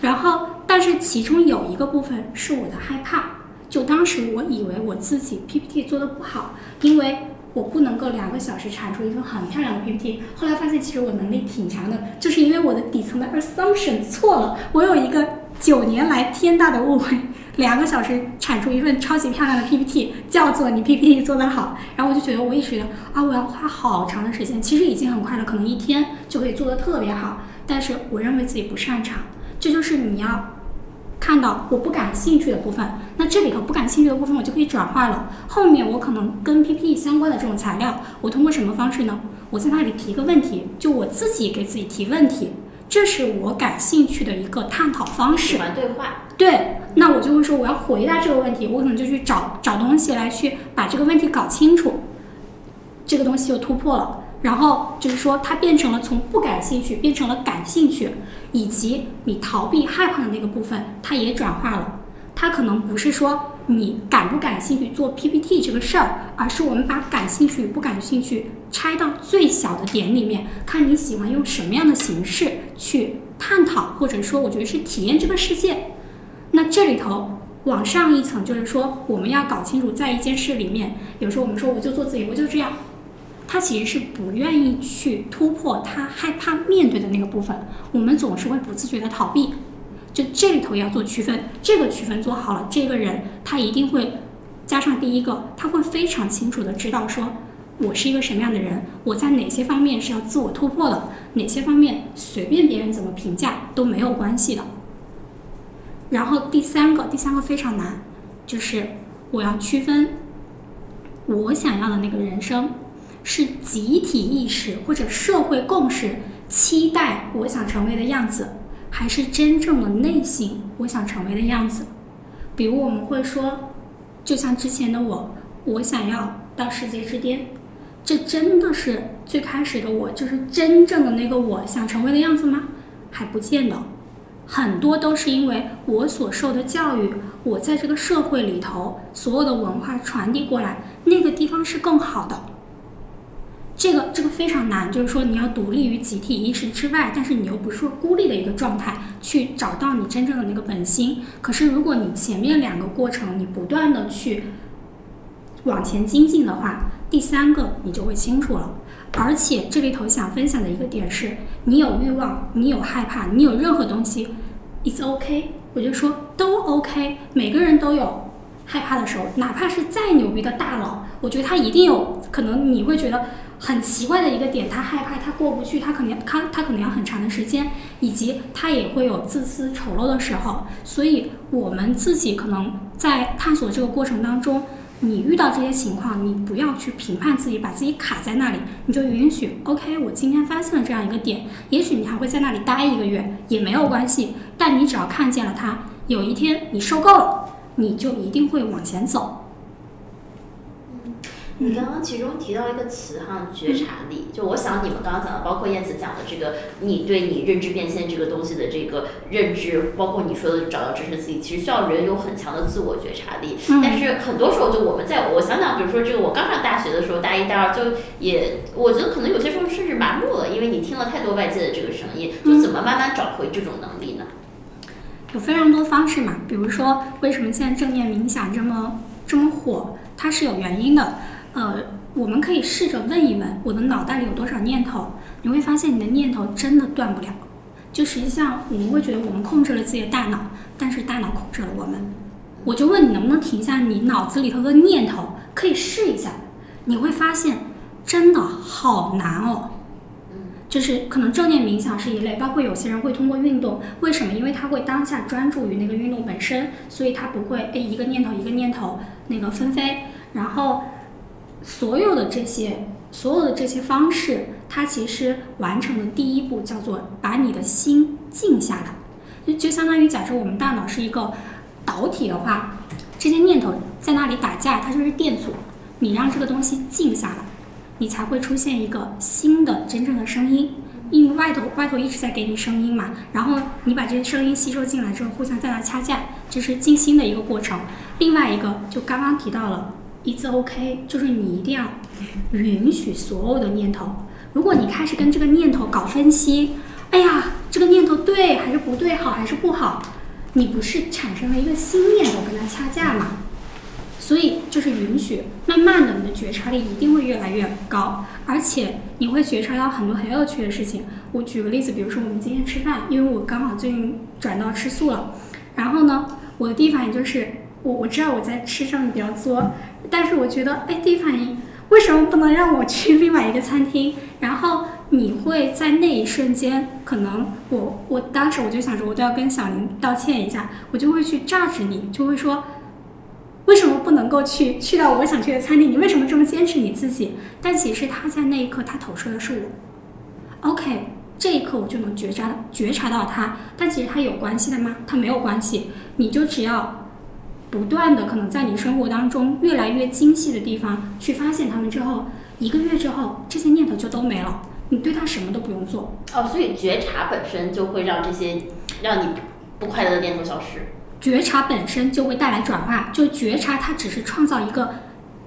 然后，但是其中有一个部分是我的害怕。就当时我以为我自己 PPT 做的不好，因为我不能够两个小时产出一份很漂亮的 PPT。后来发现其实我能力挺强的，就是因为我的底层的 assumption 错了。我有一个九年来天大的误会，两个小时产出一份超级漂亮的 PPT 叫做你 PPT 做得好。然后我就觉得我意识到啊，我要花好长的时间，其实已经很快了，可能一天就可以做得特别好。但是我认为自己不擅长，这就是你要。看到我不感兴趣的部分，那这里头不感兴趣的部分我就可以转化了。后面我可能跟 PPT 相关的这种材料，我通过什么方式呢？我在那里提个问题，就我自己给自己提问题。这是我感兴趣的一个探讨方式。喜欢对话，对，那我就会说我要回答这个问题，我可能就去找找东西来去把这个问题搞清楚，这个东西就突破了。然后就是说，它变成了从不感兴趣变成了感兴趣，以及你逃避害怕的那个部分，它也转化了。它可能不是说你感不感兴趣做 PPT 这个事儿，而是我们把感兴趣与不感兴趣拆到最小的点里面，看你喜欢用什么样的形式去探讨，或者说我觉得是体验这个世界。那这里头往上一层，就是说我们要搞清楚，在一件事里面，有时候我们说我就做自己，我就这样，他其实是不愿意去突破他害怕面对的那个部分，我们总是会不自觉的逃避。就这里头要做区分，这个区分做好了，这个人他一定会加上第一个，他会非常清楚的知道说，我是一个什么样的人，我在哪些方面是要自我突破的，哪些方面随便别人怎么评价都没有关系的。然后第三个，第三个非常难，就是我要区分我想要的那个人生是集体意识或者社会共识期待我想成为的样子。还是真正的内心，我想成为的样子。比如我们会说，就像之前的我，我想要到世界之巅，这真的是最开始的我，就是真正的那个我想成为的样子吗？还不见得，很多都是因为我所受的教育，我在这个社会里头所有的文化传递过来，那个地方是更好的。这个这个非常难，就是说你要独立于集体意识之外，但是你又不是孤立的一个状态，去找到你真正的那个本心。可是如果你前面两个过程你不断的去往前精进的话，第三个你就会清楚了。而且这里头想分享的一个点是，你有欲望，你有害怕，你有任何东西，it's OK，我就说都 OK，每个人都有。害怕的时候，哪怕是再牛逼的大佬，我觉得他一定有可能，你会觉得很奇怪的一个点，他害怕，他过不去，他可能他他可能要很长的时间，以及他也会有自私丑陋的时候。所以，我们自己可能在探索这个过程当中，你遇到这些情况，你不要去评判自己，把自己卡在那里，你就允许，OK，我今天发现了这样一个点，也许你还会在那里待一个月也没有关系，但你只要看见了它，有一天你受够了。你就一定会往前走。你刚刚其中提到一个词哈，觉察力。就我想你们刚刚讲的，包括燕子讲的这个，你对你认知变现这个东西的这个认知，包括你说的找到真实自己，其实需要人有很强的自我觉察力。但是很多时候，就我们在我想想，比如说这个，我刚上大学的时候，大一、大二就也，我觉得可能有些时候甚至麻木了，因为你听了太多外界的这个声音，就怎么慢慢找回这种能力呢？有非常多方式嘛，比如说为什么现在正念冥想这么这么火，它是有原因的。呃，我们可以试着问一问，我的脑袋里有多少念头？你会发现你的念头真的断不了。就实际上我们会觉得我们控制了自己的大脑，但是大脑控制了我们。我就问你能不能停下你脑子里头的念头？可以试一下，你会发现真的好难哦。就是可能正念冥想是一类，包括有些人会通过运动，为什么？因为他会当下专注于那个运动本身，所以他不会诶一个念头一个念头那个纷飞。然后所有的这些所有的这些方式，它其实完成的第一步叫做把你的心静下来，就就相当于假设我们大脑是一个导体的话，这些念头在那里打架，它就是电阻，你让这个东西静下来。你才会出现一个新的真正的声音，因为外头外头一直在给你声音嘛，然后你把这些声音吸收进来之后，互相在那掐架，这是静心的一个过程。另外一个就刚刚提到了，it's OK，就是你一定要允许所有的念头。如果你开始跟这个念头搞分析，哎呀，这个念头对还是不对，好还是不好，你不是产生了一个新念头跟它掐架吗？所以就是允许，慢慢的，你的觉察力一定会越来越高，而且你会觉察到很多很有趣的事情。我举个例子，比如说我们今天吃饭，因为我刚好最近转到吃素了，然后呢，我的第一反应就是我我知道我在吃上面比较作，但是我觉得，哎，第一反应为什么不能让我去另外一个餐厅？然后你会在那一瞬间，可能我我当时我就想着，我都要跟小林道歉一下，我就会去榨取你，就会说。为什么不能够去去到我想去的餐厅？你为什么这么坚持你自己？但其实他在那一刻，他投射的是我。OK，这一刻我就能觉察觉察到他，但其实他有关系的吗？他没有关系，你就只要不断的可能在你生活当中越来越精细的地方去发现它们之后，一个月之后这些念头就都没了，你对它什么都不用做。哦，所以觉察本身就会让这些让你不快乐的念头消失。觉察本身就会带来转化，就觉察它只是创造一个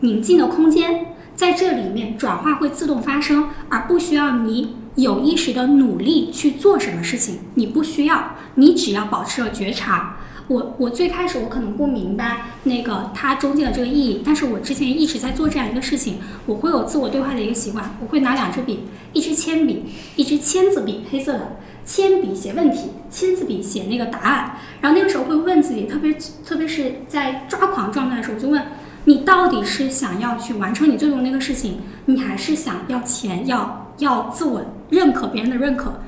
宁静的空间，在这里面转化会自动发生，而不需要你有意识的努力去做什么事情，你不需要，你只要保持了觉察。我我最开始我可能不明白那个它中间的这个意义，但是我之前一直在做这样一个事情，我会有自我对话的一个习惯，我会拿两支笔，一支铅笔，一支签字笔，黑色的。铅笔写问题，签字笔写那个答案。然后那个时候会问自己，特别特别是在抓狂状态的时候，就问你到底是想要去完成你最终那个事情，你还是想要钱，要要自我认可，别人的认可。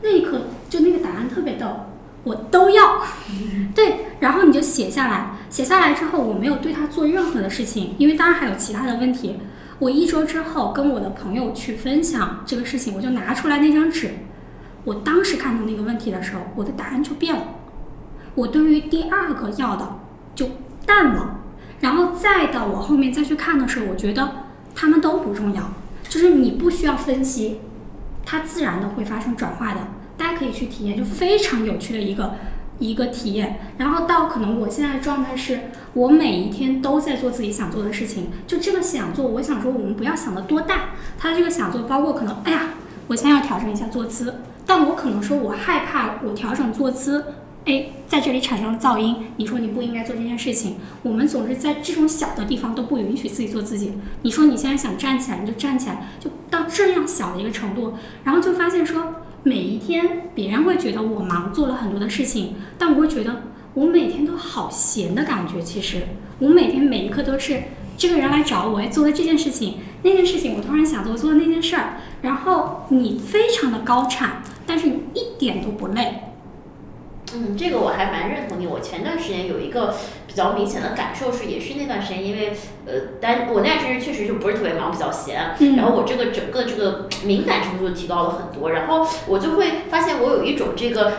那一刻就那个答案特别逗，我都要。对，然后你就写下来，写下来之后，我没有对他做任何的事情，因为当然还有其他的问题。我一周之后跟我的朋友去分享这个事情，我就拿出来那张纸。我当时看到那个问题的时候，我的答案就变了。我对于第二个要的就淡了，然后再到我后面再去看的时候，我觉得他们都不重要，就是你不需要分析，它自然的会发生转化的。大家可以去体验，就非常有趣的一个一个体验。然后到可能我现在的状态是，我每一天都在做自己想做的事情。就这个想做，我想说我们不要想的多大，他这个想做包括可能，哎呀，我现在要调整一下坐姿。但我可能说，我害怕我调整坐姿，哎，在这里产生了噪音。你说你不应该做这件事情。我们总是在这种小的地方都不允许自己做自己。你说你现在想站起来，你就站起来，就到这样小的一个程度，然后就发现说，每一天别人会觉得我忙，做了很多的事情，但我会觉得我每天都好闲的感觉。其实我每天每一刻都是这个人来找我，做了这件事情，那件事情，我突然想做做那件事儿，然后你非常的高产。但是你一点都不累。嗯，这个我还蛮认同你。我前段时间有一个比较明显的感受是，也是那段时间，因为呃，但我那段时间确实就不是特别忙，比较闲。嗯。然后我这个整个这个敏感程度就提高了很多，然后我就会发现我有一种这个。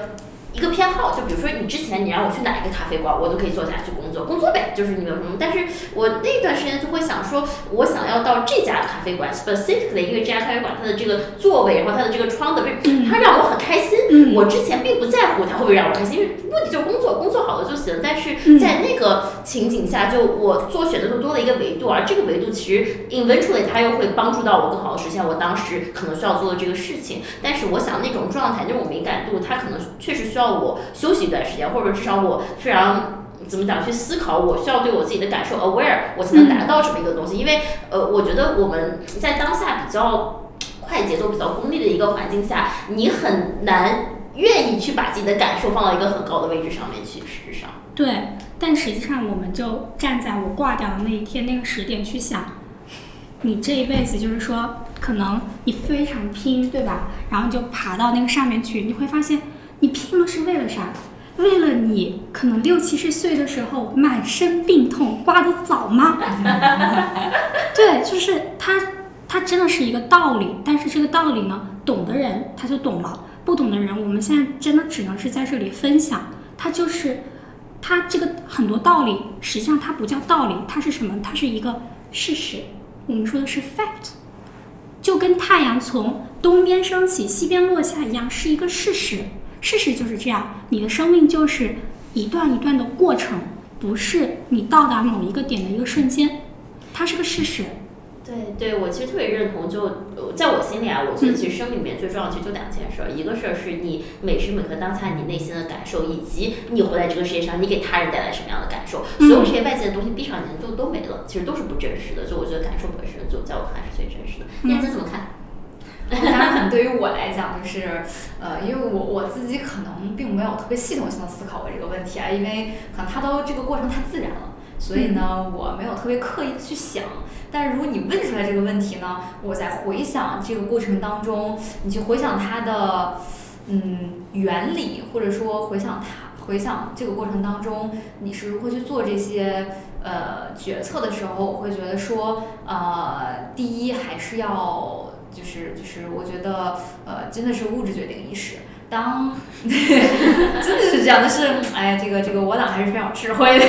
一个偏好，就比如说你之前你让我去哪一个咖啡馆，我都可以坐下去工作，工作呗，就是你有什么。但是我那段时间就会想说，我想要到这家咖啡馆，specifically，因为这家咖啡馆它的这个座位，然后它的这个窗的位置，它让我很开心。我之前并不在乎它会不会让我开心，因为目的就是工作，工作好了就行。但是在那个情景下，就我做选择时候多了一个维度，而这个维度其实 eventually 它又会帮助到我更好的实现我当时可能需要做的这个事情。但是我想那种状态，那种敏感度，它可能确实需要。我休息一段时间，或者至少我非常怎么讲去思考，我需要对我自己的感受 aware，我才能达到这么一个东西。因为呃，我觉得我们在当下比较快节奏、比较功利的一个环境下，你很难愿意去把自己的感受放到一个很高的位置上面去。事实上，对，但实际上我们就站在我挂掉的那一天那个时点去想，你这一辈子就是说，可能你非常拼，对吧？然后就爬到那个上面去，你会发现。你拼了是为了啥？为了你可能六七十岁的时候满身病痛刮得早吗？对，就是它，它真的是一个道理。但是这个道理呢，懂的人他就懂了，不懂的人，我们现在真的只能是在这里分享。它就是，它这个很多道理，实际上它不叫道理，它是什么？它是一个事实。我们说的是 fact，就跟太阳从东边升起，西边落下一样，是一个事实。事实就是这样，你的生命就是一段一段的过程，不是你到达某一个点的一个瞬间，它是个事实。对对，我其实特别认同。就在我心里啊，我觉得其实生命里面最重要的其实就两件事儿，一个事儿是你每时每刻当下你内心的感受，以及你活在这个世界上，你给他人带来什么样的感受。所有这些外界的东西闭上眼睛就都没了，其实都是不真实的。就我觉得感受本身就在我看来是最真实的。燕子怎么看？当然，可能对于我来讲，就是，呃，因为我我自己可能并没有特别系统性的思考过这个问题啊，因为可能它都这个过程太自然了，所以呢，我没有特别刻意的去想。但是如果你问出来这个问题呢，我在回想这个过程当中，你去回想它的，嗯，原理，或者说回想它，回想这个过程当中你是如何去做这些呃决策的时候，我会觉得说，呃，第一还是要。就是就是我觉得呃真的是物质决定意识。当 真的是这样的是，哎，这个这个我党还是非常有智慧的，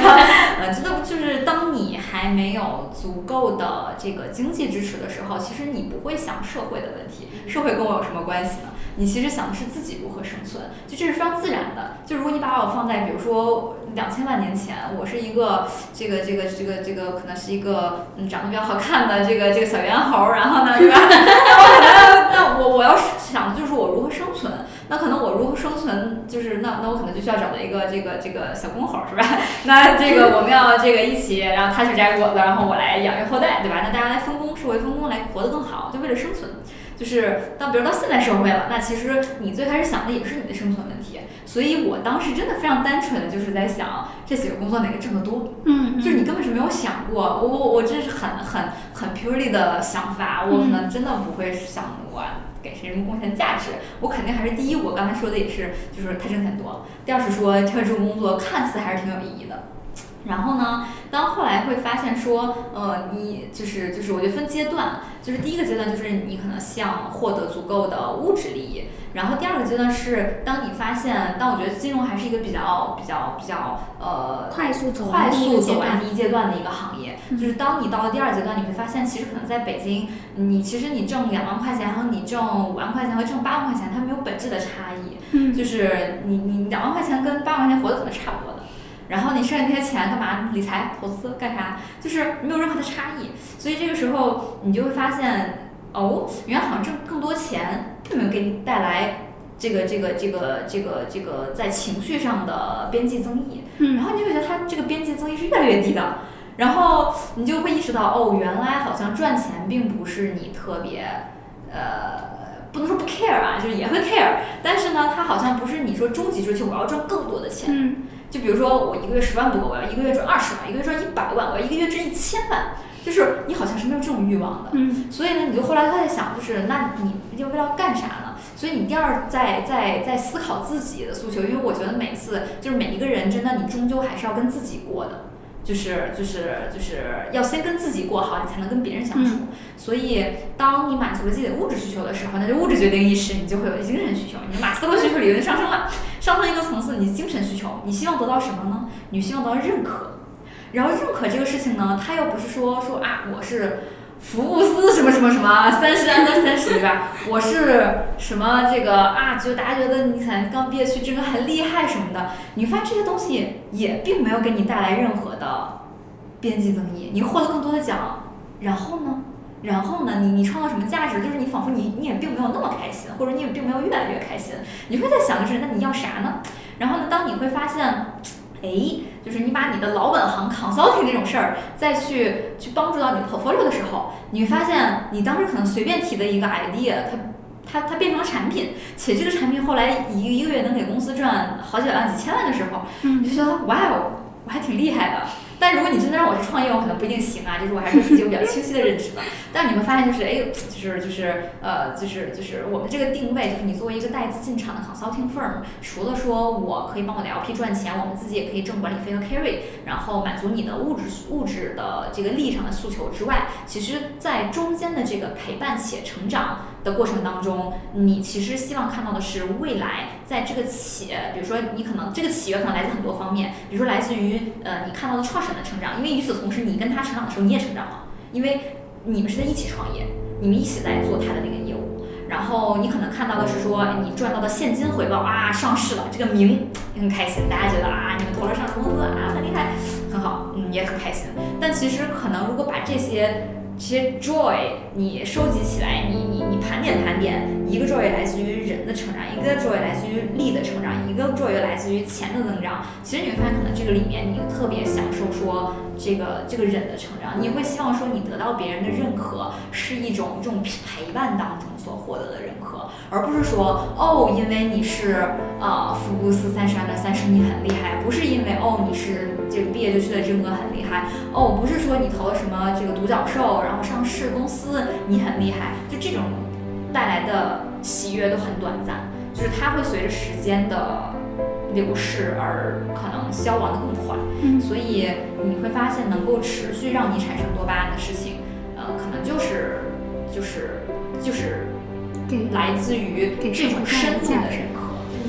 呃，真的就是当你还没有足够的这个经济支持的时候，其实你不会想社会的问题，社会跟我有什么关系呢？你其实想的是自己如何生存，就这是非常自然的。就如果你把我放在比如说两千万年前，我是一个这个这个这个这个可能是一个嗯长得比较好看的这个这个小猿猴，然后呢，对吧？那 那我我要想的就是我如何生存。那可能我如何生存，就是那那我可能就需要找到一个这个这个小公猴，是吧？那这个我们要这个一起，然后他去摘果子，然后我来养育后代，对吧？那大家来分工，社会分工来活得更好，就为了生存。就是到比如到现在社会了，那其实你最开始想的也是你的生存问题。所以我当时真的非常单纯的就是在想这几个工作哪个挣得多，嗯，就是你根本是没有想过，我我我这是很很很 purely 的想法，我可能真的不会想我。给谁什么贡献价值？我肯定还是第一，我刚才说的也是，就是他挣钱多。第二是说，这份工作看似还是挺有意义的。然后呢，当后来会发现说，呃，你就是就是，我觉得分阶段，就是第一个阶段就是你可能想获得足够的物质利益。然后第二个阶段是，当你发现，但我觉得金融还是一个比较比较比较呃快速走快速走完第一阶段的一个行业。就是当你到了第二阶段，你会发现，其实可能在北京，你其实你挣两万块钱和你挣五万块钱和挣八万块钱，它没有本质的差异。嗯，就是你你两万块钱跟八万块钱活的可能差不多的，然后你剩下那些钱干嘛？理财、投资干啥？就是没有任何的差异。所以这个时候你就会发现。哦，原来好像挣更多钱，并没有给你带来这个这个这个这个这个在情绪上的边际增益。嗯，然后你就觉得它这个边际增益是越来越低的，然后你就会意识到，哦，原来好像赚钱并不是你特别，呃，不能说不 care 啊，就是也会 care，但是呢，它好像不是你说终极追求，我要赚更多的钱。嗯，就比如说我一个月十万不够，我要一个月赚二十万，一个月赚一百万，我要一个月挣一千万。就是你好像是没有这种欲望的，嗯，所以呢，你就后来他在想，就是那你要为了干啥呢？所以你第二在在在思考自己的诉求，因为我觉得每次就是每一个人真的你终究还是要跟自己过的，就是就是就是要先跟自己过好，你才能跟别人相处。所以当你满足了自己的物质需求的时候，那就物质决定意识，你就会有精神需求。你马斯洛需求理论上升了，上升一个层次，你精神需求，你希望得到什么呢？你希望得到认可。然后认可这个事情呢，他又不是说说啊，我是福布斯什么什么什么三十安的三十对吧？我是什么这个啊？就大家觉得你可能刚毕业去这个很厉害什么的，你发现这些东西也并没有给你带来任何的边际增益，你获得更多的奖，然后呢？然后呢？你你创造什么价值？就是你仿佛你你也并没有那么开心，或者你也并没有越来越开心，你会在想的是那你要啥呢？然后呢？当你会发现。哎，就是你把你的老本行 consulting 这种事儿，再去去帮助到你的 portfolio 的时候，你会发现你当时可能随便提的一个 idea，它它它变成了产品，且这个产品后来一个一个月能给公司赚好几百万、几千万的时候，你就觉得哇哦，我还挺厉害的。但如果你真的让我去创业，我可能不一定行啊。就是我还是自己有比较清晰的认知的。但你会发现，就是哎，就是就是呃，就是就是我们这个定位，就是你作为一个带资进场的 consulting firm，除了说我可以帮我的 LP 赚钱，我们自己也可以挣管理费和 carry，然后满足你的物质物质的这个利益上的诉求之外，其实在中间的这个陪伴且成长的过程当中，你其实希望看到的是未来在这个企业，比如说你可能这个企业可能来自很多方面，比如说来自于呃你看到的创始。的成长，因为与此同时，你跟他成长的时候，你也成长了，因为你们是在一起创业，你们一起在做他的那个业务，然后你可能看到的是说，你赚到的现金回报啊，上市了，这个名很开心，大家觉得啊，你们投了上市公司啊，很厉害，很好，嗯，也很开心。但其实可能如果把这些。这些 joy 你收集起来，你你你盘点盘点，一个 joy 来自于人的成长，一个 joy 来自于力的成长，一个 joy 来自于钱的增长。其实你会发现，可能这个里面你特别享受说这个这个人的成长，你会希望说你得到别人的认可，是一种这种陪伴当中所获得的认可，而不是说哦，因为你是呃福布斯三十万的三十，你很厉害，不是因为哦你是。这个毕业就去的真格很厉害哦，不是说你投了什么这个独角兽，然后上市公司你很厉害，就这种带来的喜悦都很短暂，就是它会随着时间的流逝而可能消亡的更快。嗯，所以你会发现能够持续让你产生多巴胺的事情，呃，可能就是就是就是来自于这种深度的认可。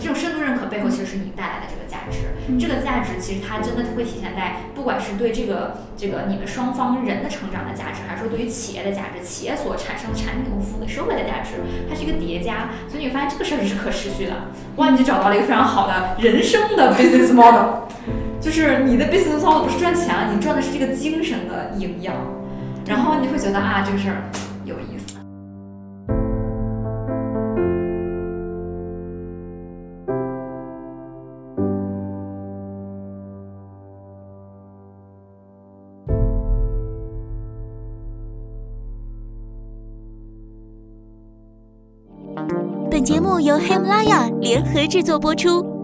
这种深度认可背后，其实是你带来的这个价值。嗯这个价值其实它真的会体现在，不管是对这个这个你们双方人的成长的价值，还是说对于企业的价值，企业所产生的产品和服务的社会的价值，它是一个叠加。所以你会发现这个事儿是可持续的。哇，你就找到了一个非常好的人生的 business model，就是你的 business model 不是赚钱了，你赚的是这个精神的营养。然后你会觉得啊，这个事儿由喜马拉雅联合制作播出。